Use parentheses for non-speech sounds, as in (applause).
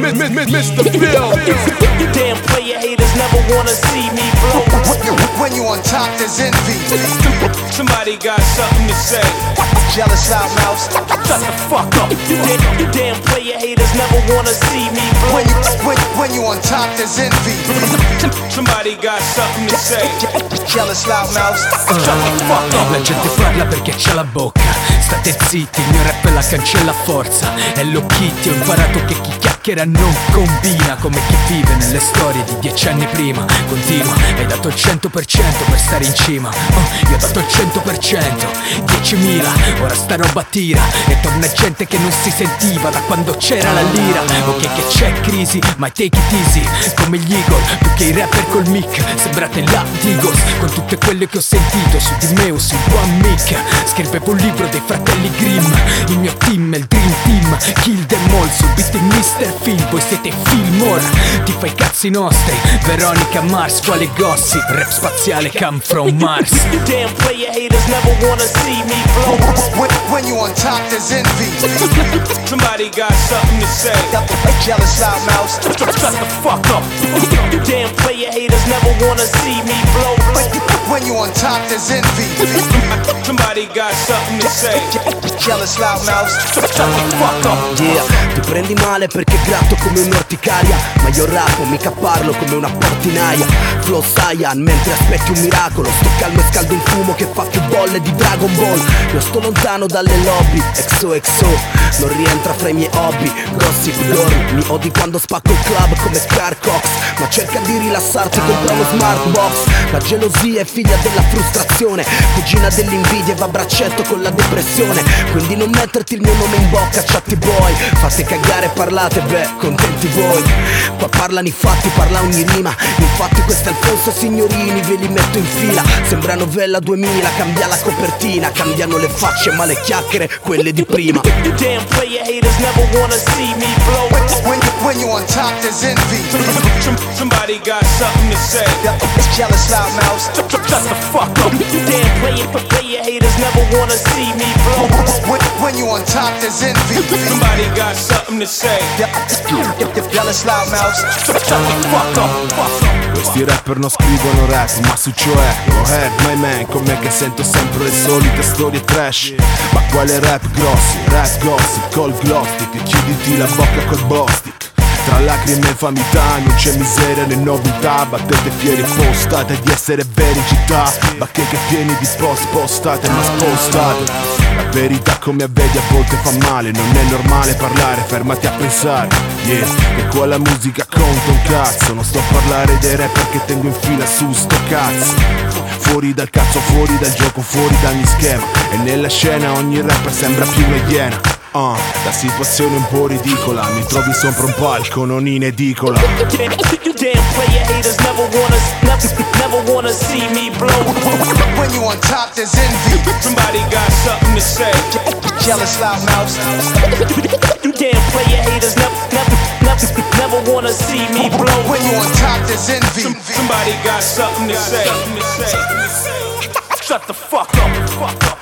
Mr. Bill. You damn player haters never wanna see me blow. When you on top, there's envy. Somebody got something to say. Jealous loudmouths. Shut the fuck up. You damn, you damn player haters never wanna see me blow. When you when, when you on top, there's envy. Somebody got something to say. Jealous loudmouths. Shut the fuck up. La gente parla perché c'ha la bocca State zitti, il mio rap è la cancella forza È Kitty, ho imparato che chi chiacchiera non combina Come chi vive nelle storie di dieci anni prima. Continua, hai dato il 100% per stare in cima. Oh, Io ho dato il 100%, 10.000 Ora sta roba tira. E torna gente che non si sentiva da quando c'era la lira. Ok che c'è crisi, ma take it easy. Come gli Eagle, più che i rapper col mic. Sembrate la Digos Con tutte quelle che ho sentito su di me o su One Mic Scrivevo un libro dei fratelli Grimm. Il mio team è il Dream Team. Kill them all, subito il Mr. Phil Voi siete Fillmore, ti fai cazzi nostri Veronica Mars, quale gossip Rap spaziale come from Mars (laughs) You damn player haters never wanna see me blow. When, when you on top, there's envy. (laughs) Somebody got something to say. Jealous loudmouths. Shut the fuck up. You damn player haters never wanna see me blow. When you on top, there's envy. (laughs) Somebody got something to say. Jealous the fuck up. Yeah, ti prendi male perché gratto come un'orticaria Ma io rappo, mica parlo come una portinaia. Flow Saiyan, mentre aspetti un miracolo Sto calmo e scaldo un fumo che fa più bolle di Dragon Ball. Io sto lontano dalle lobby, XOXO Non rientra fra i miei hobby Gossip Girl, mi odi quando spacco il club come Scar Cox Ma cerca di rilassarti, compra uno smart box. La gelosia è figlia della frustrazione Cugina dell'invidia e va a braccetto con la depressione Quindi non metterti il mio nome in bocca, chatti boy Fate cagare e parlate, beh, contenti voi Qua parlano i fatti, parla ogni rima Infatti questo è Alfonso Signorini, ve li metto in fila Sembra novella 2000, cambia la copertina Cambiano le facce ma le chiacchiere, quelle di prima You damn player haters never wanna see me blow. When when you on top, there's envy. Some- Somebody got something to say. Jealous loudmouths. Shut the fuck up. Damn player player haters never wanna see me blow. When, when you on top, there's envy. Somebody got something to say. Jealous loudmouths. Shut the fuck up. Fuck up. Questi rapper non scrivono rap, ma su cioè Go ahead my man, con me che sento sempre le solite storie trash Ma quale rap grossi, rap gossip, col glow stick Chiuditi la bocca col bostic tra lacrime e infamità non c'è miseria né nobiltà Battete fieri e postate di essere veri in città. Bacheche pieni di post postate ma spostate. La verità come vedi a volte fa male. Non è normale parlare, fermati a pensare. Yeah, che qua la musica conta un cazzo. Non sto a parlare dei rapper che tengo in fila su sto cazzo. Fuori dal cazzo, fuori dal gioco, fuori da ogni schema. E nella scena ogni rapper sembra più una iena Ah, la situazione è un po' ridicola Mi trovi sopra un palco, non in edicola You damn, you damn player haters never wanna never, never wanna see me blow. When you on top, there's envy. Somebody got something to say. Jealous loudmouths. You damn player haters never never never never wanna see me blow. When you on top, there's envy. Somebody got something to say. Shut the fuck up.